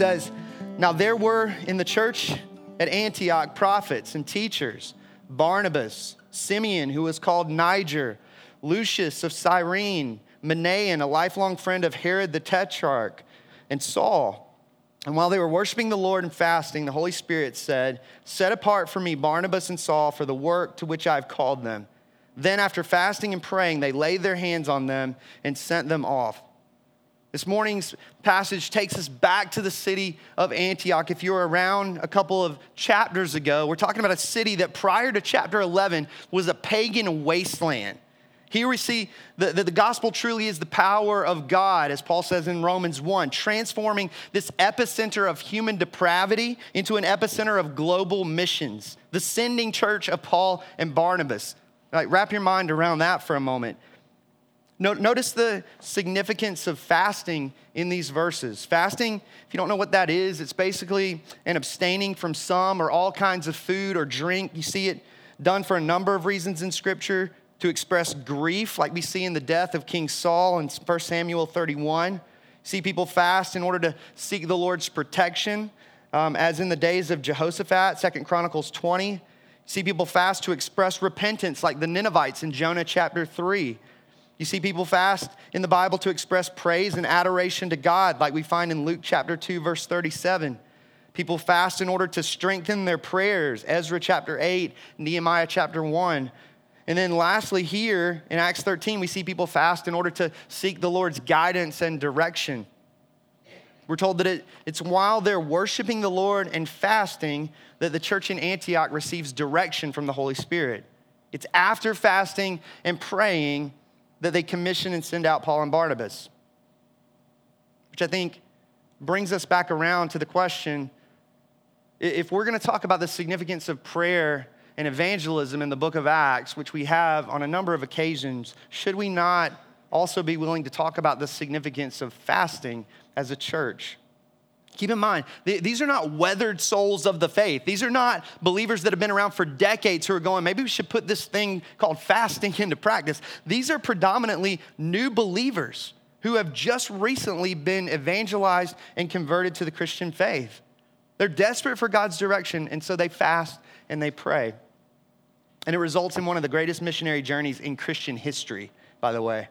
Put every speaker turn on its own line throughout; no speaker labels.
verse 1, it says, Now there were in the church at Antioch prophets and teachers Barnabas, Simeon, who was called Niger, Lucius of Cyrene, Manaen, a lifelong friend of Herod the Tetrarch, and Saul. And while they were worshiping the Lord and fasting, the Holy Spirit said, Set apart for me Barnabas and Saul for the work to which I've called them. Then, after fasting and praying, they laid their hands on them and sent them off. This morning's passage takes us back to the city of Antioch. If you're around a couple of chapters ago, we're talking about a city that prior to chapter 11 was a pagan wasteland. Here we see that the, the, gospel truly is the power of God, as Paul says in Romans 1, transforming this epicenter of human depravity into an epicenter of global missions. The sending church of Paul and Barnabas. Wrap your mind around that for a moment. Notice the significance of fasting in these verses. Fasting, if you don't know what that is, it's basically an abstaining from some or all kinds of food or drink. You see it done for a number of reasons in Scripture to express grief, like we see in the death of King Saul in 1 Samuel 31. See people fast in order to seek the Lord's protection, um, as in the days of Jehoshaphat, 2 Chronicles 20. See people fast to express repentance, like the Ninevites in Jonah chapter 3. You see people fast in the Bible to express praise and adoration to God, like we find in Luke chapter 2, verse 37. People fast in order to strengthen their prayers, Ezra chapter 8, Nehemiah chapter 1. And then lastly, here in Acts 13, we see people fast in order to seek the Lord's guidance and direction. We're told that it, it's while they're worshiping the Lord and fasting that the church in Antioch receives direction from the Holy Spirit. It's after fasting and praying that they commission and send out Paul and Barnabas. Which I think brings us back around to the question if we're going to talk about the significance of prayer and evangelism in the book of Acts, which we have on a number of occasions, should we not also be willing to talk about the significance of fasting as a church? Keep in mind, these are not weathered souls of the faith. These are not believers that have been around for decades who are going, maybe we should put this thing called fasting into practice. These are predominantly new believers who have just recently been evangelized and converted to the Christian faith. They're desperate for God's direction, and so they fast and they pray. And it results in one of the greatest missionary journeys in Christian history, by the way.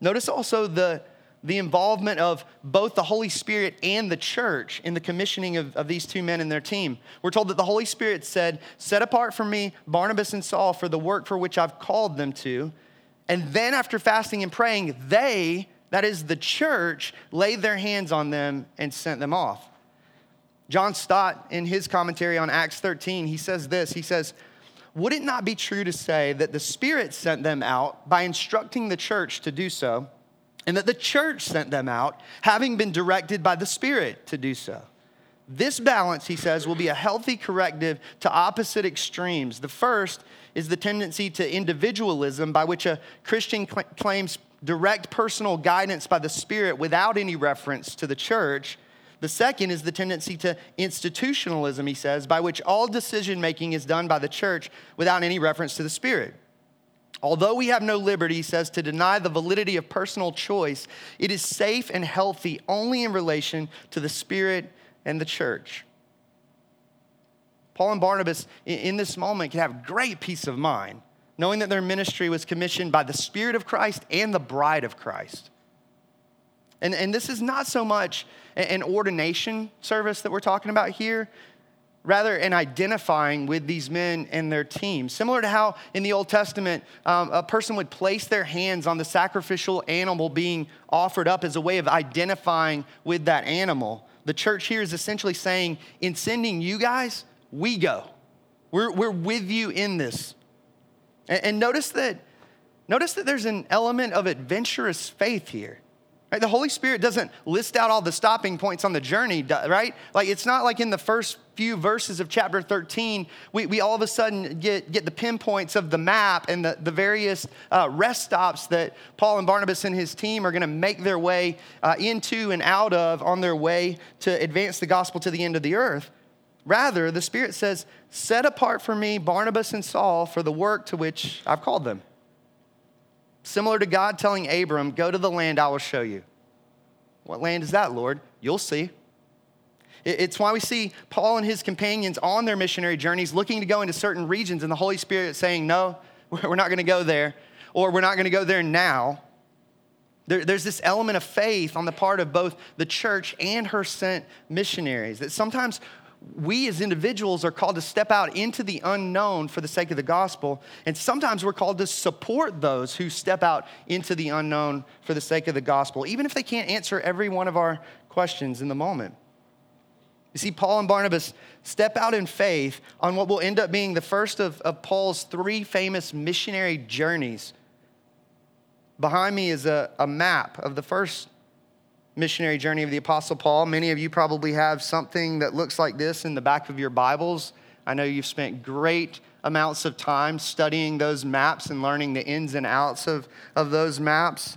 Notice also the the involvement of both the Holy Spirit and the church in the commissioning of, of these two men and their team. We're told that the Holy Spirit said, Set apart for me Barnabas and Saul for the work for which I've called them to. And then, after fasting and praying, they, that is the church, laid their hands on them and sent them off. John Stott, in his commentary on Acts 13, he says this He says, Would it not be true to say that the Spirit sent them out by instructing the church to do so? And that the church sent them out, having been directed by the Spirit to do so. This balance, he says, will be a healthy corrective to opposite extremes. The first is the tendency to individualism, by which a Christian cl- claims direct personal guidance by the Spirit without any reference to the church. The second is the tendency to institutionalism, he says, by which all decision making is done by the church without any reference to the Spirit. Although we have no liberty, he says, to deny the validity of personal choice, it is safe and healthy only in relation to the Spirit and the church. Paul and Barnabas, in this moment, can have great peace of mind, knowing that their ministry was commissioned by the Spirit of Christ and the bride of Christ. And, and this is not so much an ordination service that we're talking about here, rather in identifying with these men and their team. Similar to how in the Old Testament, um, a person would place their hands on the sacrificial animal being offered up as a way of identifying with that animal. The church here is essentially saying, in sending you guys, we go. We're, we're with you in this. And, and notice that, notice that there's an element of adventurous faith here. Right? The Holy Spirit doesn't list out all the stopping points on the journey, right? Like it's not like in the first few verses of chapter 13, we, we all of a sudden get, get the pinpoints of the map and the, the various uh, rest stops that Paul and Barnabas and his team are going to make their way uh, into and out of on their way to advance the gospel to the end of the earth. Rather, the Spirit says, Set apart for me Barnabas and Saul for the work to which I've called them. Similar to God telling Abram, Go to the land I will show you. What land is that, Lord? You'll see. It's why we see Paul and his companions on their missionary journeys looking to go into certain regions, and the Holy Spirit saying, No, we're not going to go there, or we're not going to go there now. There, there's this element of faith on the part of both the church and her sent missionaries that sometimes we as individuals are called to step out into the unknown for the sake of the gospel. And sometimes we're called to support those who step out into the unknown for the sake of the gospel, even if they can't answer every one of our questions in the moment. You see, Paul and Barnabas step out in faith on what will end up being the first of, of Paul's three famous missionary journeys. Behind me is a, a map of the first missionary journey of the Apostle Paul. Many of you probably have something that looks like this in the back of your Bibles. I know you've spent great amounts of time studying those maps and learning the ins and outs of, of those maps.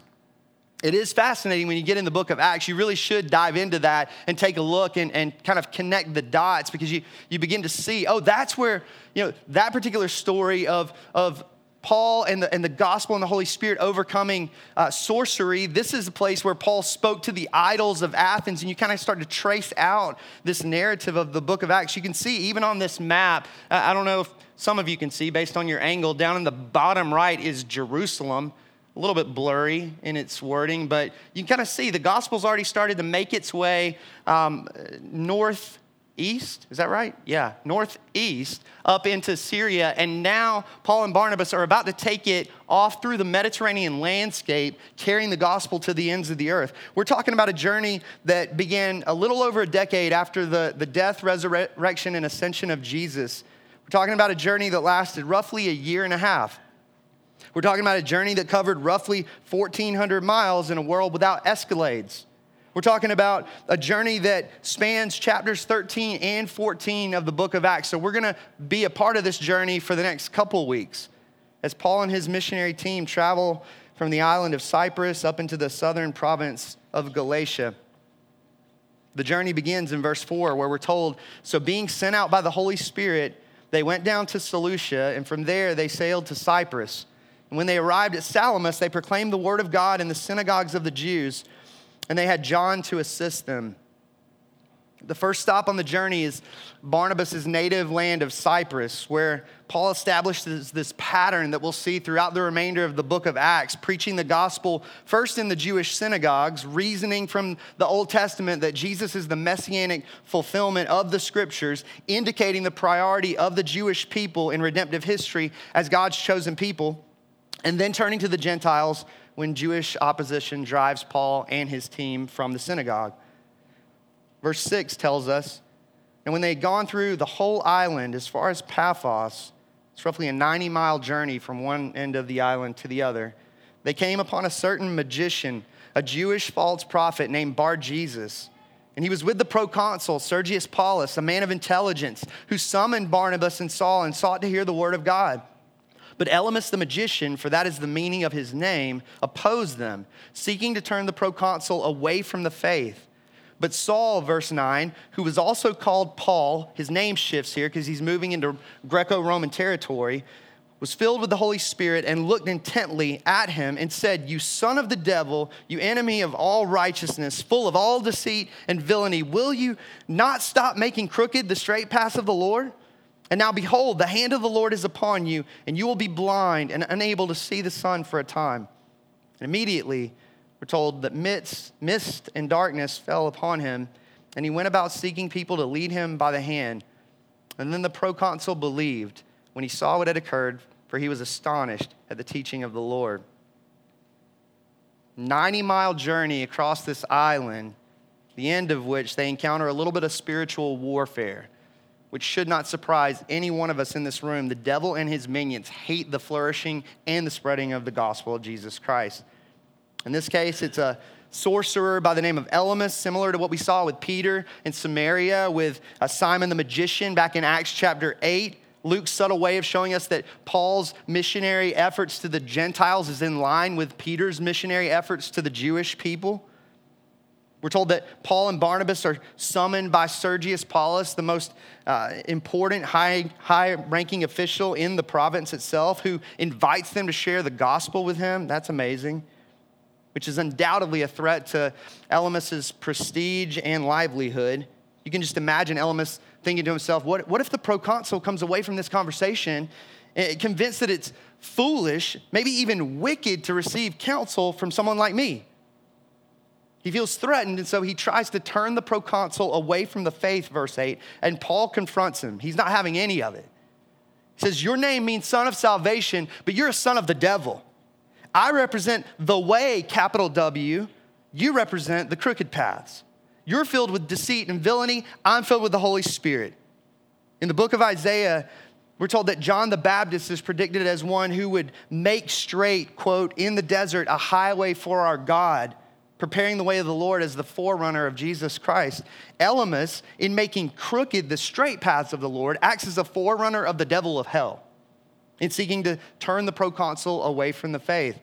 It is fascinating when you get in the book of Acts. You really should dive into that and take a look and, and kind of connect the dots because you, you begin to see, oh, that's where, you know, that particular story of, of Paul and the, and the gospel and the Holy Spirit overcoming uh, sorcery, this is a place where Paul spoke to the idols of Athens, and you kind of start to trace out this narrative of the book of Acts. You can see, even on this map, I don't know if some of you can see based on your angle, down in the bottom right is Jerusalem. A little bit blurry in its wording, but you can kind of see the gospel's already started to make its way um, north east, is that right? Yeah, northeast up into Syria. And now Paul and Barnabas are about to take it off through the Mediterranean landscape, carrying the gospel to the ends of the earth. We're talking about a journey that began a little over a decade after the, the death, resurrection, and ascension of Jesus. We're talking about a journey that lasted roughly a year and a half. We're talking about a journey that covered roughly 1,400 miles in a world without escalades. We're talking about a journey that spans chapters 13 and 14 of the book of Acts. So we're going to be a part of this journey for the next couple weeks as Paul and his missionary team travel from the island of Cyprus up into the southern province of Galatia. The journey begins in verse 4, where we're told So, being sent out by the Holy Spirit, they went down to Seleucia, and from there they sailed to Cyprus. And when they arrived at Salamis, they proclaimed the word of God in the synagogues of the Jews and they had John to assist them. The first stop on the journey is Barnabas' native land of Cyprus, where Paul establishes this pattern that we'll see throughout the remainder of the book of Acts, preaching the gospel first in the Jewish synagogues, reasoning from the Old Testament that Jesus is the messianic fulfillment of the scriptures, indicating the priority of the Jewish people in redemptive history as God's chosen people, and then turning to the Gentiles when Jewish opposition drives Paul and his team from the synagogue. Verse 6 tells us, and when they had gone through the whole island as far as Paphos, it's roughly a 90 mile journey from one end of the island to the other, they came upon a certain magician, a Jewish false prophet named Bar Jesus. And he was with the proconsul, Sergius Paulus, a man of intelligence, who summoned Barnabas and Saul and sought to hear the word of God. But Elymas the magician, for that is the meaning of his name, opposed them, seeking to turn the proconsul away from the faith. But Saul, verse 9, who was also called Paul, his name shifts here because he's moving into Greco Roman territory, was filled with the Holy Spirit and looked intently at him and said, You son of the devil, you enemy of all righteousness, full of all deceit and villainy, will you not stop making crooked the straight paths of the Lord? And now, behold, the hand of the Lord is upon you, and you will be blind and unable to see the sun for a time. And immediately, we're told that mist, and darkness fell upon him, and he went about seeking people to lead him by the hand. And then the proconsul believed when he saw what had occurred, for he was astonished at the teaching of the Lord. 90 mile journey across this island, the end of which they encounter a little bit of spiritual warfare which should not surprise any one of us in this room, the devil and his minions hate the flourishing and the spreading of the gospel of Jesus Christ. In this case, it's a sorcerer by the name of Elymas, similar to what we saw with Peter in Samaria with uh, Simon the magician back in Acts chapter 8. Luke's subtle way of showing us that Paul's missionary efforts to the Gentiles is in line with Peter's missionary efforts to the Jewish people. We're told that Paul and Barnabas are summoned by Sergius Paulus, the most uh, important, high, high ranking official in the province itself, who invites them to share the gospel with him. That's amazing. which is undoubtedly a threat to Elymas's prestige and livelihood. You can just imagine Elymas thinking to himself, what, what if the proconsul comes away from this conversation eh, convinced that it's foolish, maybe even wicked to receive counsel from someone like me? He feels threatened, and so he tries to turn the proconsul away from the faith, verse 8, and Paul confronts him. He's not having any of it. He says, Your name means son of salvation, but you're a son of the devil. I represent the way, capital W. You represent the crooked paths. You're filled with deceit and villainy. I'm filled with the Holy Spirit. In the book of Isaiah, we're told that John the Baptist is predicted as one who would make straight, quote, in the desert a highway for our God preparing the way of the Lord as the forerunner of Jesus Christ. Elymas, in making crooked the straight paths of the Lord, acts as a forerunner of the devil of hell in seeking to turn the proconsul away from the faith.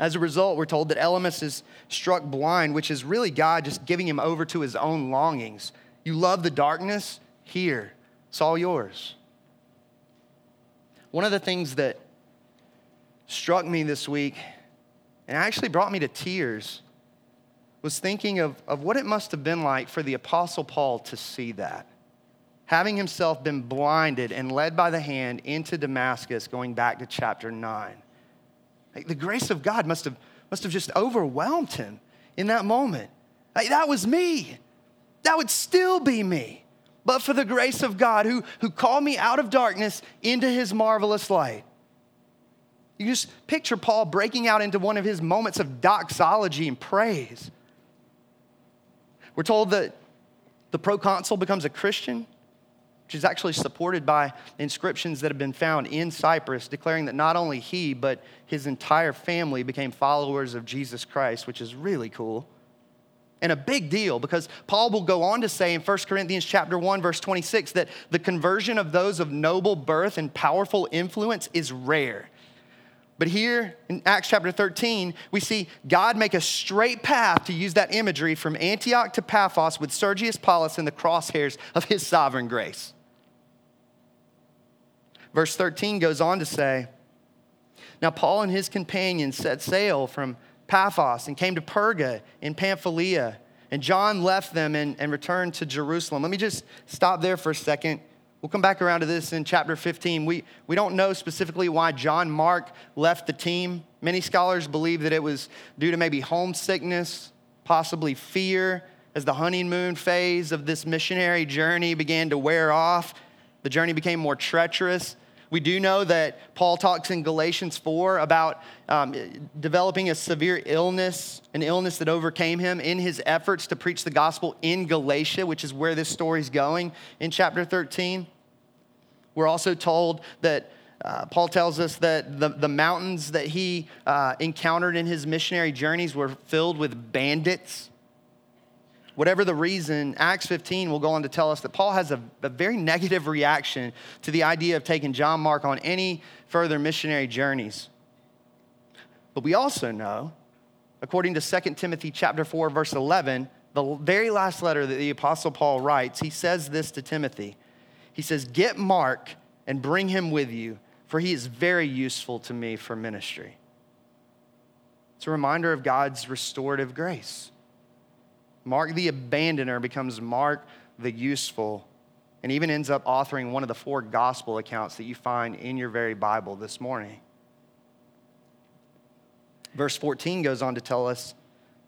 As a result, we're told that Elymas is struck blind, which is really God just giving him over to his own longings. You love the darkness? Here, it's all yours. One of the things that struck me this week and actually brought me to tears was thinking of, of what it must have been like for the Apostle Paul to see that. Having himself been blinded and led by the hand into Damascus, going back to chapter 9. Like the grace of God must have, must have just overwhelmed him in that moment. Like, that was me. That would still be me. But for the grace of God who, who called me out of darkness into his marvelous light. You just picture Paul breaking out into one of his moments of doxology and praise. We're told that the proconsul becomes a Christian, which is actually supported by inscriptions that have been found in Cyprus, declaring that not only he, but his entire family became followers of Jesus Christ, which is really cool. And a big deal because Paul will go on to say in 1 Corinthians chapter 1 verse 26 that the conversion of those of noble birth and powerful influence is rare. But here in Acts chapter 13, we see God make a straight path to use that imagery from Antioch to Paphos with Sergius Paulus in the crosshairs of his sovereign grace. Verse 13 goes on to say, Now Paul and his companions set sail from Paphos and came to Perga in Pamphylia. And John left them and, and returned to Jerusalem. Let me just stop there for a second We'll come back around to this in chapter 15. We, we don't know specifically why John Mark left the team. Many scholars believe that it was due to maybe homesickness, possibly fear, as the honeymoon phase of this missionary journey began to wear off. The journey became more treacherous. We do know that Paul talks in Galatians 4 about um, developing a severe illness, an illness that overcame him in his efforts to preach the gospel in Galatia, which is where this story's going in chapter 13. We're also told that uh, Paul tells us that the, the mountains that he uh, encountered in his missionary journeys were filled with bandits. Whatever the reason, Acts 15 will go on to tell us that Paul has a, a very negative reaction to the idea of taking John Mark on any further missionary journeys. But we also know, according to 2 Timothy chapter 4, verse 11, the very last letter that the Apostle Paul writes, he says this to Timothy. He says, Get Mark and bring him with you, for he is very useful to me for ministry. It's a reminder of God's restorative grace. Mark the abandoner becomes Mark the useful, and even ends up authoring one of the four gospel accounts that you find in your very Bible this morning. Verse 14 goes on to tell us,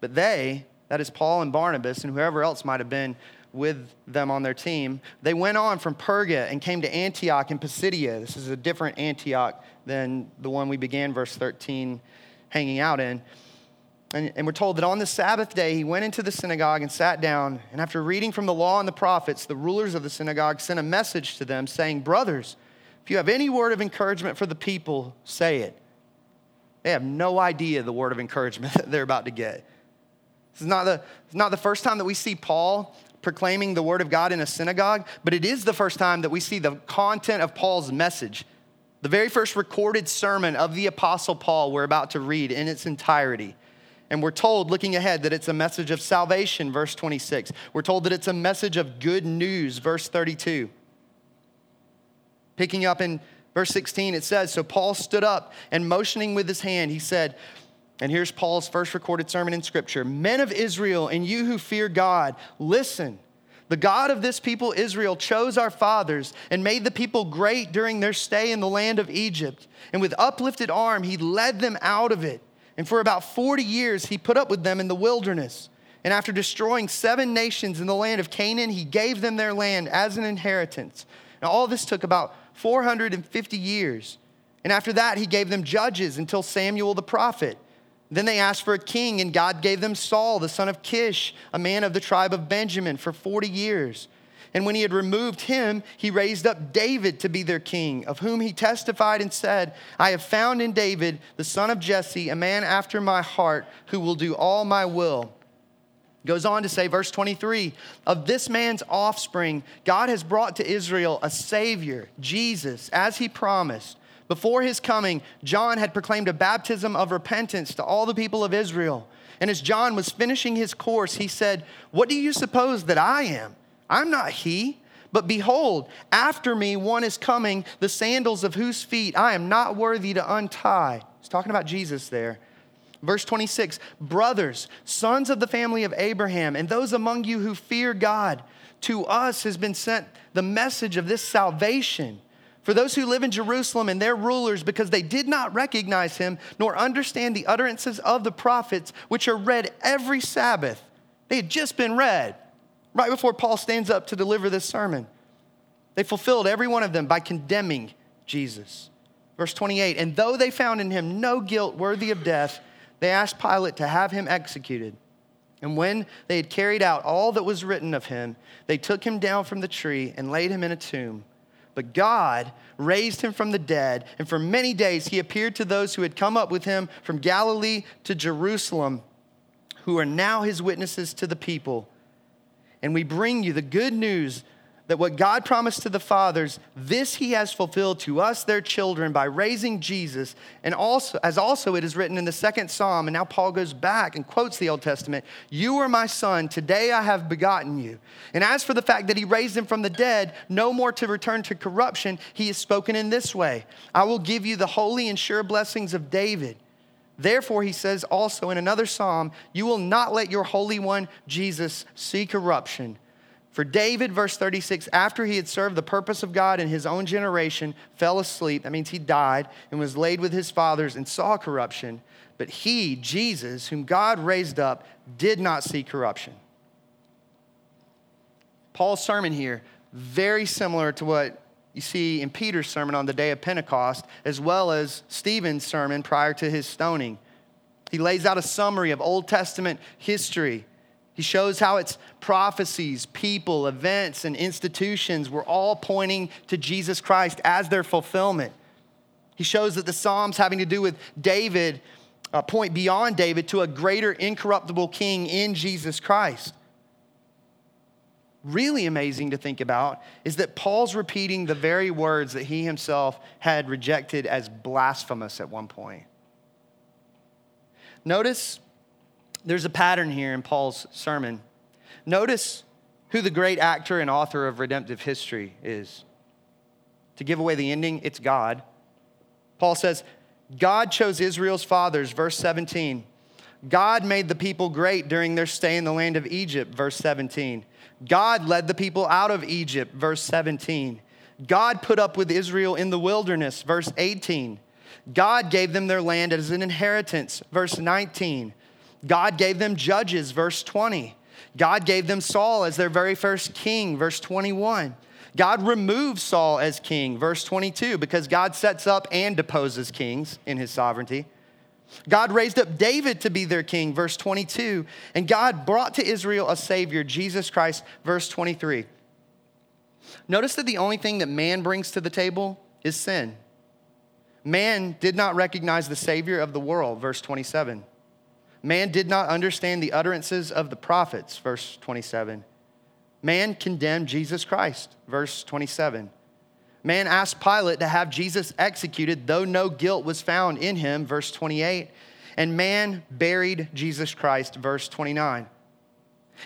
But they, that is Paul and Barnabas, and whoever else might have been with them on their team. They went on from Perga and came to Antioch in Pisidia. This is a different Antioch than the one we began verse 13 hanging out in. And, and, we're told that on the Sabbath day, he went into the synagogue and sat down. And after reading from the law and the prophets, the rulers of the synagogue sent a message to them saying, Brothers, if you have any word of encouragement for the people, say it. They have no idea the word of encouragement that they're about to get. This is not the, it's not the first time that we see Paul proclaiming the word of God in a synagogue, but it is the first time that we see the content of Paul's message. The very first recorded sermon of the Apostle Paul, we're about to read in its entirety. And we're told, looking ahead, that it's a message of salvation, verse 26. We're told that it's a message of good news, verse 32. Picking up in verse 16, it says So Paul stood up and motioning with his hand, he said, And here's Paul's first recorded sermon in Scripture Men of Israel, and you who fear God, listen. The God of this people, Israel, chose our fathers and made the people great during their stay in the land of Egypt. And with uplifted arm, he led them out of it. And for about 40 years, he put up with them in the wilderness. And after destroying seven nations in the land of Canaan, he gave them their land as an inheritance. Now, all this took about 450 years. And after that, he gave them judges until Samuel the prophet. Then they asked for a king, and God gave them Saul, the son of Kish, a man of the tribe of Benjamin, for 40 years. And when he had removed him, he raised up David to be their king, of whom he testified and said, I have found in David, the son of Jesse, a man after my heart, who will do all my will. Goes on to say, verse 23 Of this man's offspring, God has brought to Israel a Savior, Jesus, as he promised. Before his coming, John had proclaimed a baptism of repentance to all the people of Israel. And as John was finishing his course, he said, What do you suppose that I am? I'm not he. But behold, after me one is coming, the sandals of whose feet I am not worthy to untie. He's talking about Jesus there. Verse 26 Brothers, sons of the family of Abraham, and those among you who fear God, to us has been sent the message of this salvation. For those who live in Jerusalem and their rulers, because they did not recognize him nor understand the utterances of the prophets, which are read every Sabbath. They had just been read right before Paul stands up to deliver this sermon. They fulfilled every one of them by condemning Jesus. Verse 28 And though they found in him no guilt worthy of death, they asked Pilate to have him executed. And when they had carried out all that was written of him, they took him down from the tree and laid him in a tomb. But God raised him from the dead, and for many days he appeared to those who had come up with him from Galilee to Jerusalem, who are now his witnesses to the people. And we bring you the good news that what God promised to the fathers, this he has fulfilled to us, their children, by raising Jesus. And also, as also it is written in the second psalm, and now Paul goes back and quotes the Old Testament You are my son, today I have begotten you. And as for the fact that he raised him from the dead, no more to return to corruption, he has spoken in this way I will give you the holy and sure blessings of David. Therefore, he says also in another psalm, You will not let your Holy One, Jesus, see corruption. For David, verse 36, after he had served the purpose of God in his own generation, fell asleep. That means he died and was laid with his fathers and saw corruption. But he, Jesus, whom God raised up, did not see corruption. Paul's sermon here, very similar to what you see in Peter's sermon on the day of Pentecost, as well as Stephen's sermon prior to his stoning. He lays out a summary of Old Testament history he shows how its prophecies, people, events, and institutions were all pointing to Jesus Christ as their fulfillment. He shows that the Psalms having to do with David uh, point beyond David to a greater incorruptible king in Jesus Christ. Really amazing to think about is that Paul's repeating the very words that he himself had rejected as blasphemous at one point. Notice there's a pattern here in Paul's sermon. Notice who the great actor and author of redemptive history is. To give away the ending, it's God. Paul says, God chose Israel's fathers, verse 17. God made the people great during their stay in the land of Egypt, verse 17. God led the people out of Egypt, verse 17. God put up with Israel in the wilderness, verse 18. God gave them their land as an inheritance, verse 19. God gave them judges, verse 20. God gave them Saul as their very first king, verse 21. God removed Saul as king, verse 22, because God sets up and deposes kings in his sovereignty. God raised up David to be their king, verse 22. And God brought to Israel a Savior, Jesus Christ, verse 23. Notice that the only thing that man brings to the table is sin. Man did not recognize the Savior of the world, verse 27. Man did not understand the utterances of the prophets, verse 27. Man condemned Jesus Christ, verse 27. Man asked Pilate to have Jesus executed, though no guilt was found in him, verse 28. And man buried Jesus Christ, verse 29.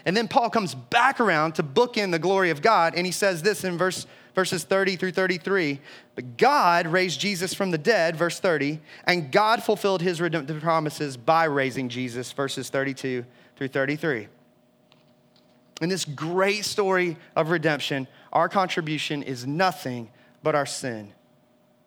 And then Paul comes back around to book in the glory of God, and he says this in verse, verses 30 through 33. But God raised Jesus from the dead, verse 30, and God fulfilled his redemptive promises by raising Jesus, verses 32 through 33. In this great story of redemption, our contribution is nothing but our sin.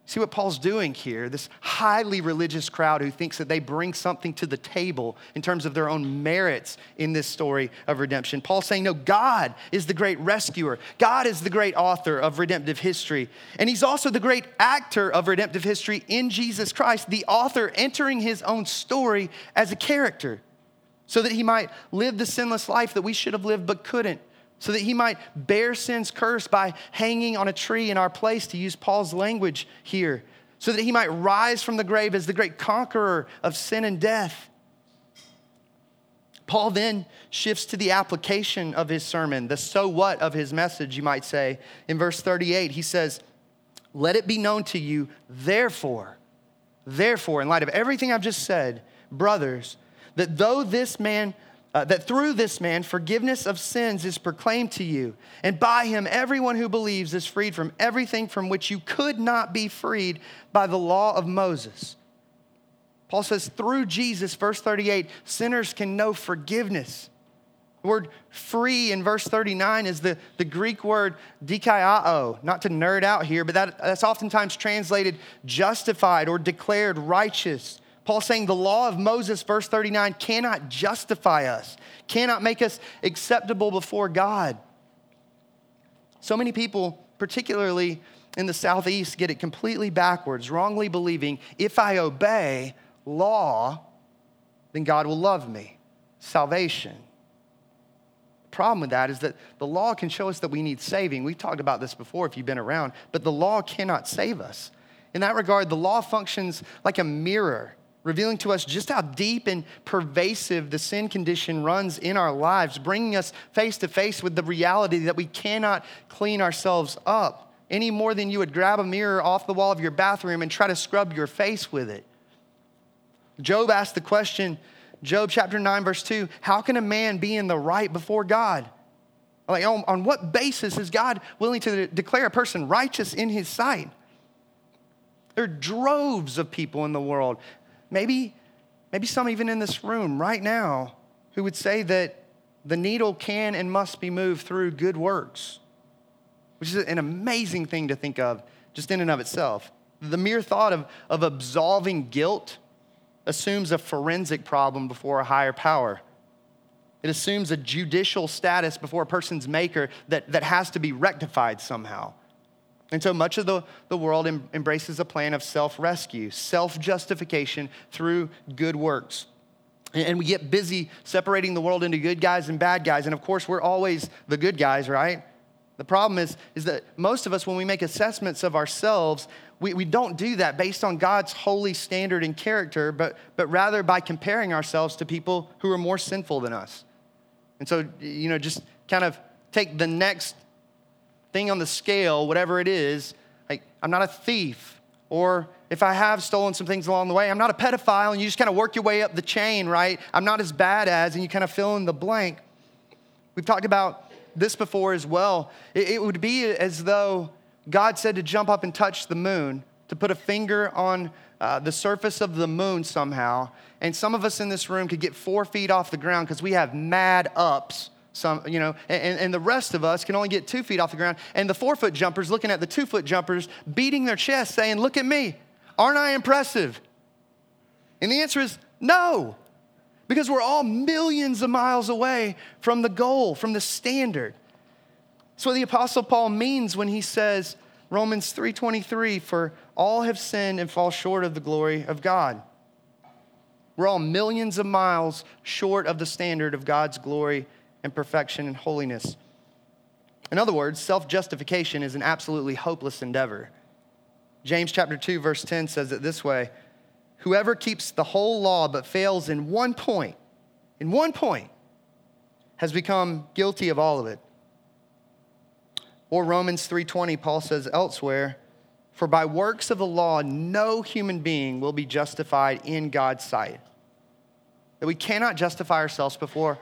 See what Paul's doing here? This highly religious crowd who thinks that they bring something to the table in terms of their own merits in this story of redemption. Paul's saying, no, God is the great rescuer. God is the great author of redemptive history. And he's also the great actor of redemptive history in Jesus Christ, the author entering his own story as a character so that he might live the sinless life that we should have lived but couldn't so that he might bear sin's curse by hanging on a tree in our place, to use Paul's language here, so that he might rise from the grave as the great conqueror of sin and death. Paul then shifts to the application of his sermon, the so what of his message, you might say. In verse 38, he says, Let it be known to you, therefore, therefore, in light of everything I've just said, brothers, that though this man uh, that through this man forgiveness of sins is proclaimed to you, and by him everyone who believes is freed from everything from which you could not be freed by the law of Moses. Paul says, through Jesus, verse 38, sinners can know forgiveness. The word free in verse 39 is the, the Greek word dikaiao. Not to nerd out here, but that, that's oftentimes translated justified or declared righteous. Paul saying the law of Moses, verse 39, cannot justify us, cannot make us acceptable before God. So many people, particularly in the Southeast, get it completely backwards, wrongly believing if I obey law, then God will love me. Salvation. The problem with that is that the law can show us that we need saving. We've talked about this before if you've been around, but the law cannot save us. In that regard, the law functions like a mirror revealing to us just how deep and pervasive the sin condition runs in our lives, bringing us face to face with the reality that we cannot clean ourselves up any more than you would grab a mirror off the wall of your bathroom and try to scrub your face with it. Job asked the question, Job chapter 9, verse 2 How can a man be in the right before God? Like, on, on what basis is God willing to declare a person righteous in his sight? There are droves of people in the world Maybe, maybe some even in this room right now who would say that the needle can and must be moved through good works, which is an amazing thing to think of just in and of itself. The mere thought of, of absolving guilt assumes a forensic problem before a higher power. It assumes a judicial status before a person's maker that, that has to be rectified somehow. And so much of the, the world em- embraces a plan of self rescue, self justification through good works. And, and we get busy separating the world into good guys and bad guys. And of course, we're always the good guys, right? The problem is, is that most of us, when we make assessments of ourselves, we, we don't do that based on God's holy standard and character, but, but rather by comparing ourselves to people who are more sinful than us. And so, you know, just kind of take the next thing on the scale, whatever it is, like I'm not a thief, or if I have stolen some things along the way, I'm not a pedophile, and you just kind of work your way up the chain, right? I'm not as bad as, and you kind of fill in the blank. We've talked about this before as well. It, it would be as though God said to jump up and touch the moon, to put a finger on uh, the surface of the moon somehow. And some of us in this room could get four feet off the ground because we have mad ups some, you know, and, and the rest of us can only get two feet off the ground. And the four foot jumpers looking at the two foot jumpers, beating their chest, saying, Look at me. Aren't I impressive? And the answer is no, because we're all millions of miles away from the goal, from the standard. That's what the Apostle Paul means when he says, Romans 3:23, for all have sinned and fall short of the glory of God. We're all millions of miles short of the standard of God's glory and perfection and holiness. In other words, self justification is an absolutely hopeless endeavor. James chapter 2 verse 10 says it this way, whoever keeps the whole law but fails in one point, in one point has become guilty of all of it. Or Romans 3:20 Paul says elsewhere, for by works of the law no human being will be justified in God's sight. That we cannot justify ourselves before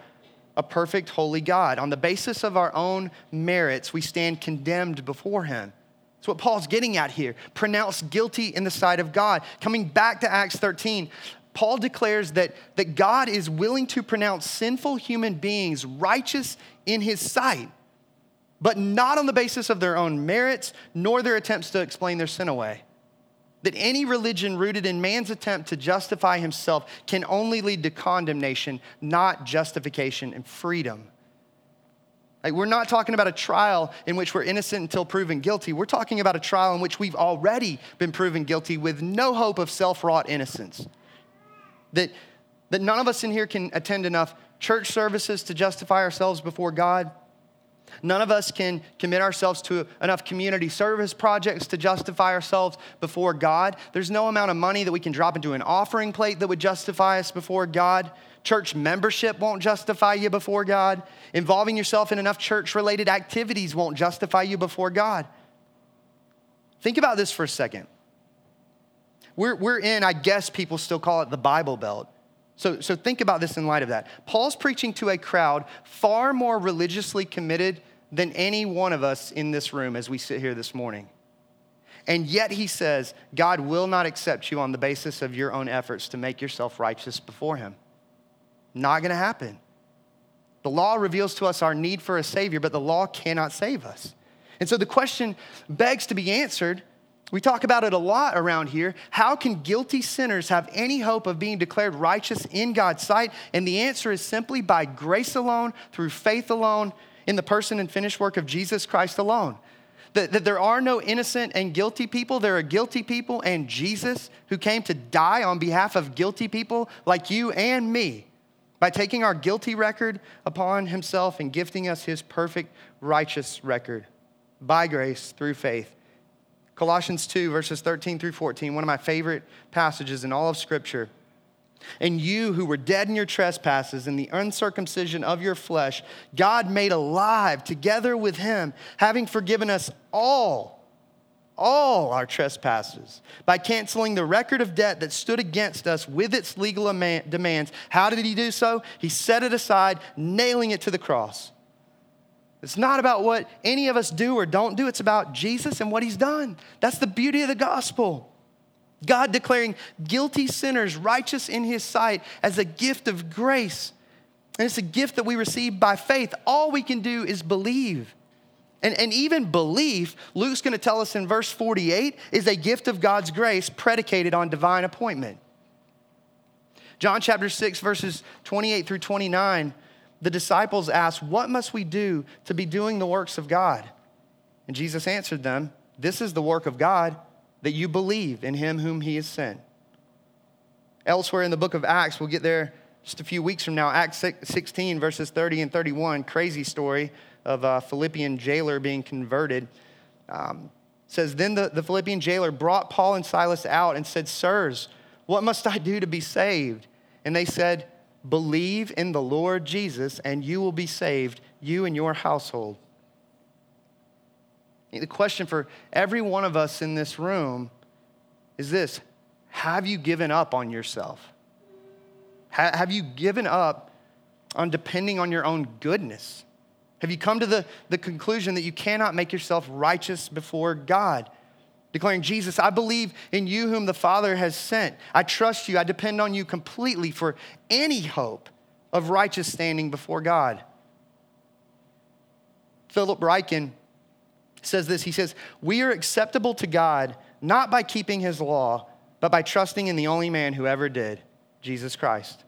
a perfect, holy God. On the basis of our own merits, we stand condemned before him. That's what Paul's getting at here. Pronounced guilty in the sight of God. Coming back to Acts 13, Paul declares that, that God is willing to pronounce sinful human beings righteous in his sight, but not on the basis of their own merits nor their attempts to explain their sin away. That any religion rooted in man's attempt to justify himself can only lead to condemnation, not justification and freedom. Like, we're not talking about a trial in which we're innocent until proven guilty. We're talking about a trial in which we've already been proven guilty with no hope of self wrought innocence that, that none of us in here can attend enough church services to justify ourselves before God. None of us can commit ourselves to enough community service projects to justify ourselves before God. There's no amount of money that we can drop into an offering plate that would justify us before God. Church membership won't justify you before God. Involving yourself in enough church related activities won't justify you before God. Think about this for a second. We're, we're in, I guess people still call it the Bible Belt. So, so think about this in light of that. Paul's preaching to a crowd far more religiously committed than any one of us in this room as we sit here this morning. And yet he says, God will not accept you on the basis of your own efforts to make yourself righteous before him. Not gonna happen. The law reveals to us our need for a Savior, but the law cannot save us. And so the question begs to be answered we talk about it a lot around here. How can guilty sinners have any hope of being declared righteous in God's sight? And the answer is simply by grace alone, through faith alone, in the person and finished work of Jesus Christ alone. That, that there are no innocent and guilty people, there are guilty people and Jesus who came to die on behalf of guilty people like you and me by taking our guilty record upon himself and gifting us his perfect righteous record by grace through faith Colossians 2, verses 13 through 14, one of my favorite passages in all of Scripture. And you who were dead in your trespasses and the uncircumcision of your flesh, God made alive together with him, having forgiven us all, all our trespasses, by canceling the record of debt that stood against us with its legal demands. How did he do so? He set it aside, nailing it to the cross. It's not about what any of us do or don't do, it's about Jesus and what he's done. That's the beauty of the gospel. God declaring guilty sinners righteous in his sight as a gift of grace. And it's a gift that we receive by faith. All we can do is believe. And, and even belief, Luke's gonna tell us in verse 48, is a gift of God's grace predicated on divine appointment. John chapter 6, verses 28 through 29 the disciples asked, What must we do to be doing the works of God? And Jesus answered them, This is the work of God, that you believe in him whom he has sent. Elsewhere in the book of Acts, we'll get there just a few weeks from now, Acts 16, verses 30 and 31, crazy story of a Philippian jailer being converted. Um, says, Then the, the Philippian jailer brought Paul and Silas out and said, Sirs, what must I do to be saved? And they said, Believe in the Lord Jesus, and you will be saved, you and your household. The question for every one of us in this room is this Have you given up on yourself? Have you given up on depending on your own goodness? Have you come to the, the conclusion that you cannot make yourself righteous before God? Declaring, Jesus, I believe in you whom the Father has sent. I trust you. I depend on you completely for any hope of righteous standing before God. Philip Ryken says this He says, We are acceptable to God not by keeping his law, but by trusting in the only man who ever did, Jesus Christ.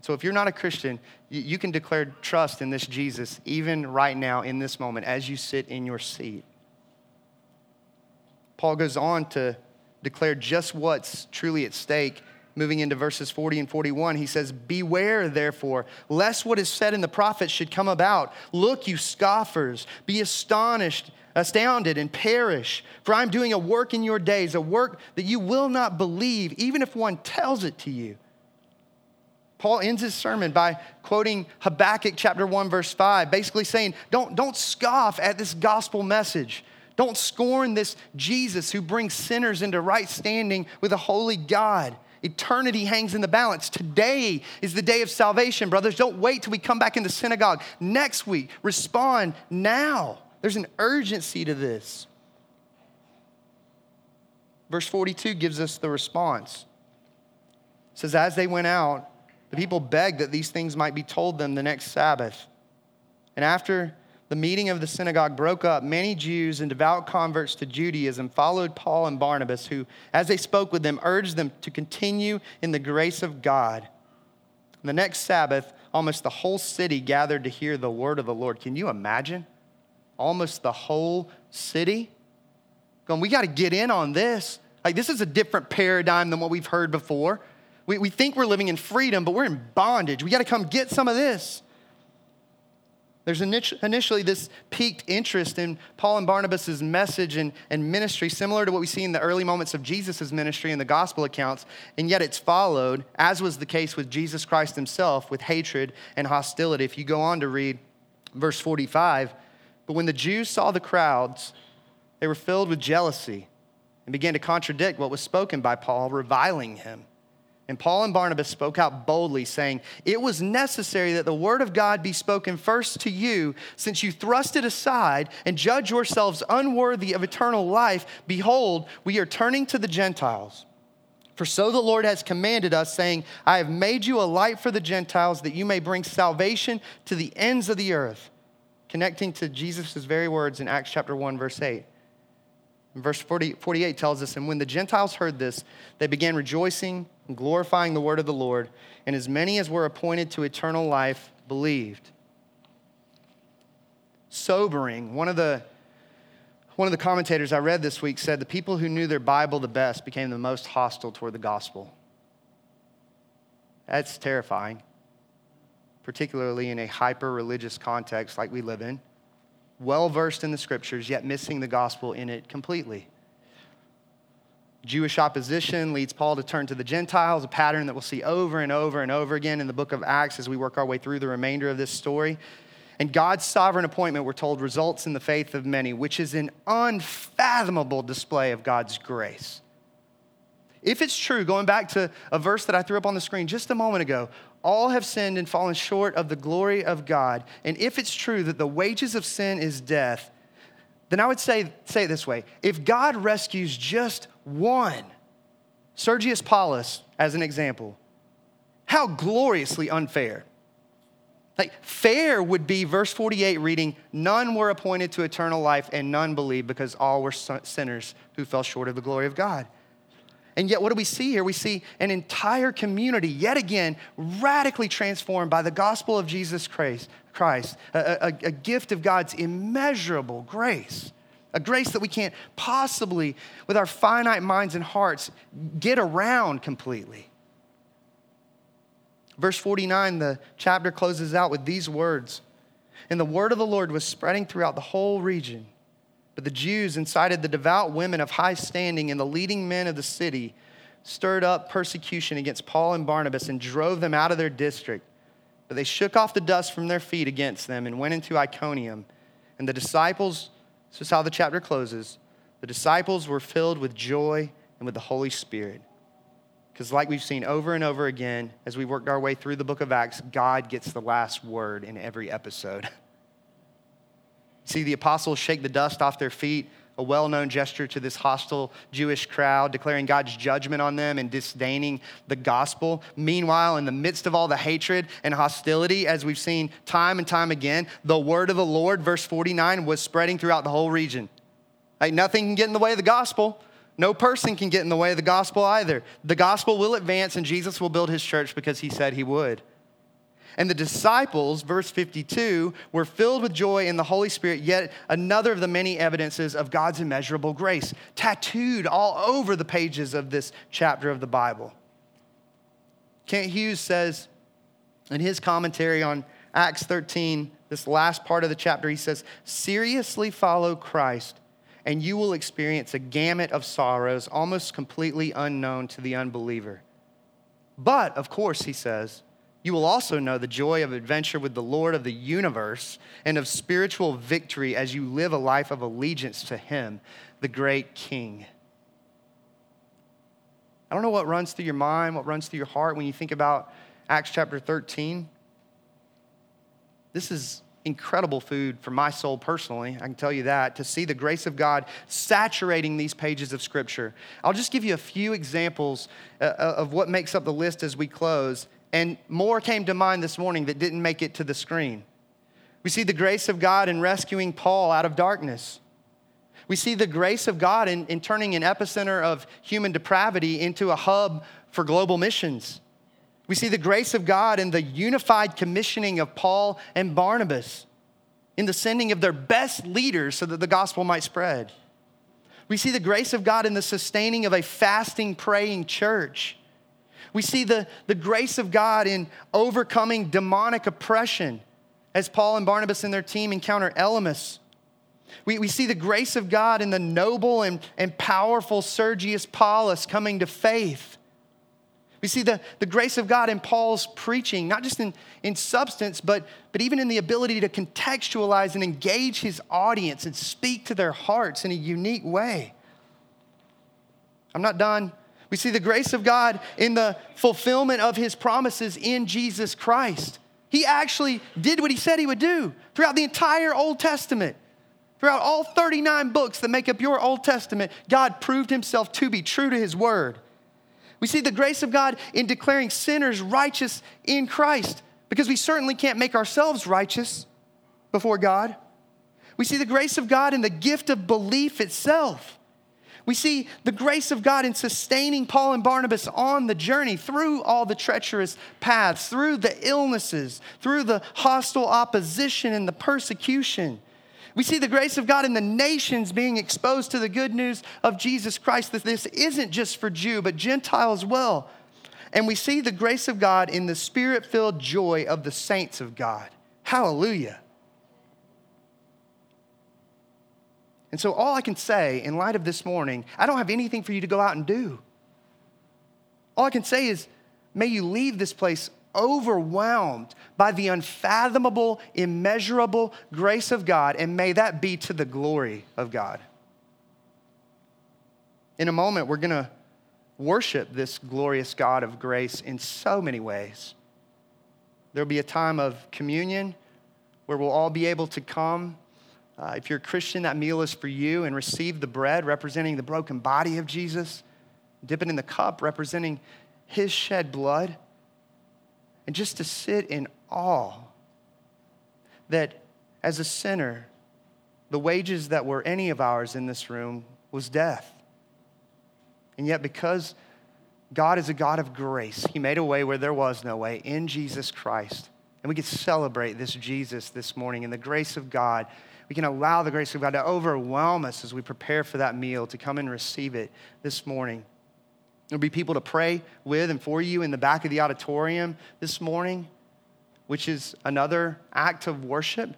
So if you're not a Christian, you can declare trust in this Jesus even right now in this moment as you sit in your seat. Paul goes on to declare just what's truly at stake. Moving into verses 40 and 41, he says, Beware, therefore, lest what is said in the prophets should come about. Look, you scoffers, be astonished, astounded, and perish. For I'm doing a work in your days, a work that you will not believe, even if one tells it to you. Paul ends his sermon by quoting Habakkuk chapter 1, verse 5, basically saying, Don't, don't scoff at this gospel message. Don't scorn this Jesus who brings sinners into right standing with a holy God. Eternity hangs in the balance. Today is the day of salvation, brothers. Don't wait till we come back in the synagogue next week. Respond now. There's an urgency to this. Verse 42 gives us the response. It says, As they went out, the people begged that these things might be told them the next Sabbath. And after the meeting of the synagogue broke up, many Jews and devout converts to Judaism followed Paul and Barnabas, who, as they spoke with them, urged them to continue in the grace of God. The next Sabbath, almost the whole city gathered to hear the word of the Lord. Can you imagine? Almost the whole city? Going, we got to get in on this. Like, this is a different paradigm than what we've heard before. We, we think we're living in freedom, but we're in bondage. We got to come get some of this. There's initially this piqued interest in Paul and Barnabas' message and, and ministry, similar to what we see in the early moments of Jesus' ministry in the gospel accounts, and yet it's followed, as was the case with Jesus Christ himself, with hatred and hostility. If you go on to read verse 45, but when the Jews saw the crowds, they were filled with jealousy and began to contradict what was spoken by Paul, reviling him. And Paul and Barnabas spoke out boldly, saying, It was necessary that the word of God be spoken first to you, since you thrust it aside and judge yourselves unworthy of eternal life. Behold, we are turning to the Gentiles. For so the Lord has commanded us, saying, I have made you a light for the Gentiles, that you may bring salvation to the ends of the earth. Connecting to Jesus' very words in Acts chapter 1, verse 8. verse 40, 48 tells us, And when the Gentiles heard this, they began rejoicing glorifying the word of the Lord, and as many as were appointed to eternal life believed. Sobering. One of the one of the commentators I read this week said the people who knew their Bible the best became the most hostile toward the gospel. That's terrifying, particularly in a hyper religious context like we live in. Well versed in the scriptures, yet missing the gospel in it completely. Jewish opposition leads Paul to turn to the Gentiles, a pattern that we'll see over and over and over again in the book of Acts as we work our way through the remainder of this story. And God's sovereign appointment, we're told, results in the faith of many, which is an unfathomable display of God's grace. If it's true, going back to a verse that I threw up on the screen just a moment ago, all have sinned and fallen short of the glory of God. And if it's true that the wages of sin is death, then I would say, say it this way if God rescues just one, Sergius Paulus, as an example, how gloriously unfair. Like, fair would be verse 48 reading, None were appointed to eternal life, and none believed because all were sinners who fell short of the glory of God. And yet, what do we see here? We see an entire community, yet again, radically transformed by the gospel of Jesus Christ, Christ a, a, a gift of God's immeasurable grace, a grace that we can't possibly, with our finite minds and hearts, get around completely. Verse 49, the chapter closes out with these words And the word of the Lord was spreading throughout the whole region. But the Jews incited the devout women of high standing and the leading men of the city, stirred up persecution against Paul and Barnabas, and drove them out of their district. But they shook off the dust from their feet against them and went into Iconium. And the disciples, this is how the chapter closes, the disciples were filled with joy and with the Holy Spirit. Because, like we've seen over and over again, as we worked our way through the book of Acts, God gets the last word in every episode. See the apostles shake the dust off their feet, a well known gesture to this hostile Jewish crowd, declaring God's judgment on them and disdaining the gospel. Meanwhile, in the midst of all the hatred and hostility, as we've seen time and time again, the word of the Lord, verse 49, was spreading throughout the whole region. Like nothing can get in the way of the gospel. No person can get in the way of the gospel either. The gospel will advance and Jesus will build his church because he said he would. And the disciples, verse 52, were filled with joy in the Holy Spirit, yet another of the many evidences of God's immeasurable grace, tattooed all over the pages of this chapter of the Bible. Kent Hughes says in his commentary on Acts 13, this last part of the chapter, he says, Seriously follow Christ, and you will experience a gamut of sorrows almost completely unknown to the unbeliever. But, of course, he says, you will also know the joy of adventure with the Lord of the universe and of spiritual victory as you live a life of allegiance to Him, the great King. I don't know what runs through your mind, what runs through your heart when you think about Acts chapter 13. This is incredible food for my soul personally. I can tell you that to see the grace of God saturating these pages of Scripture. I'll just give you a few examples uh, uh, of what makes up the list as we close. And more came to mind this morning that didn't make it to the screen. We see the grace of God in rescuing Paul out of darkness. We see the grace of God in, in turning an epicenter of human depravity into a hub for global missions. We see the grace of God in the unified commissioning of Paul and Barnabas, in the sending of their best leaders so that the gospel might spread. We see the grace of God in the sustaining of a fasting, praying church. We see the, the grace of God in overcoming demonic oppression as Paul and Barnabas and their team encounter Elymas. We, we see the grace of God in the noble and, and powerful Sergius Paulus coming to faith. We see the, the grace of God in Paul's preaching, not just in, in substance, but, but even in the ability to contextualize and engage his audience and speak to their hearts in a unique way. I'm not done. We see the grace of God in the fulfillment of his promises in Jesus Christ. He actually did what he said he would do throughout the entire Old Testament. Throughout all 39 books that make up your Old Testament, God proved himself to be true to his word. We see the grace of God in declaring sinners righteous in Christ because we certainly can't make ourselves righteous before God. We see the grace of God in the gift of belief itself. We see the grace of God in sustaining Paul and Barnabas on the journey through all the treacherous paths, through the illnesses, through the hostile opposition and the persecution. We see the grace of God in the nations being exposed to the good news of Jesus Christ, that this isn't just for Jew, but Gentile as well. And we see the grace of God in the spirit filled joy of the saints of God. Hallelujah. And so, all I can say in light of this morning, I don't have anything for you to go out and do. All I can say is, may you leave this place overwhelmed by the unfathomable, immeasurable grace of God, and may that be to the glory of God. In a moment, we're going to worship this glorious God of grace in so many ways. There'll be a time of communion where we'll all be able to come. Uh, if you're a Christian, that meal is for you and receive the bread representing the broken body of Jesus, dip it in the cup representing his shed blood and just to sit in awe that as a sinner, the wages that were any of ours in this room was death. And yet, because God is a God of grace, He made a way where there was no way in Jesus Christ. And we can celebrate this Jesus this morning and the grace of God. We can allow the grace of God to overwhelm us as we prepare for that meal to come and receive it this morning. There'll be people to pray with and for you in the back of the auditorium this morning, which is another act of worship.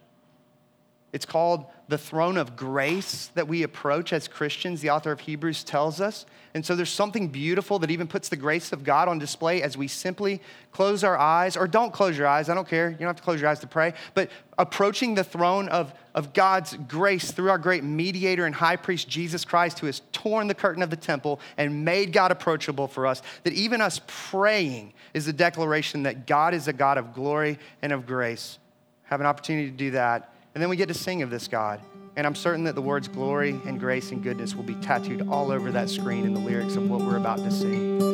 It's called the throne of grace that we approach as Christians, the author of Hebrews tells us. And so there's something beautiful that even puts the grace of God on display as we simply close our eyes, or don't close your eyes, I don't care. You don't have to close your eyes to pray, but approaching the throne of, of God's grace through our great mediator and high priest, Jesus Christ, who has torn the curtain of the temple and made God approachable for us. That even us praying is a declaration that God is a God of glory and of grace. Have an opportunity to do that and then we get to sing of this God. And I'm certain that the words glory and grace and goodness will be tattooed all over that screen in the lyrics of what we're about to sing.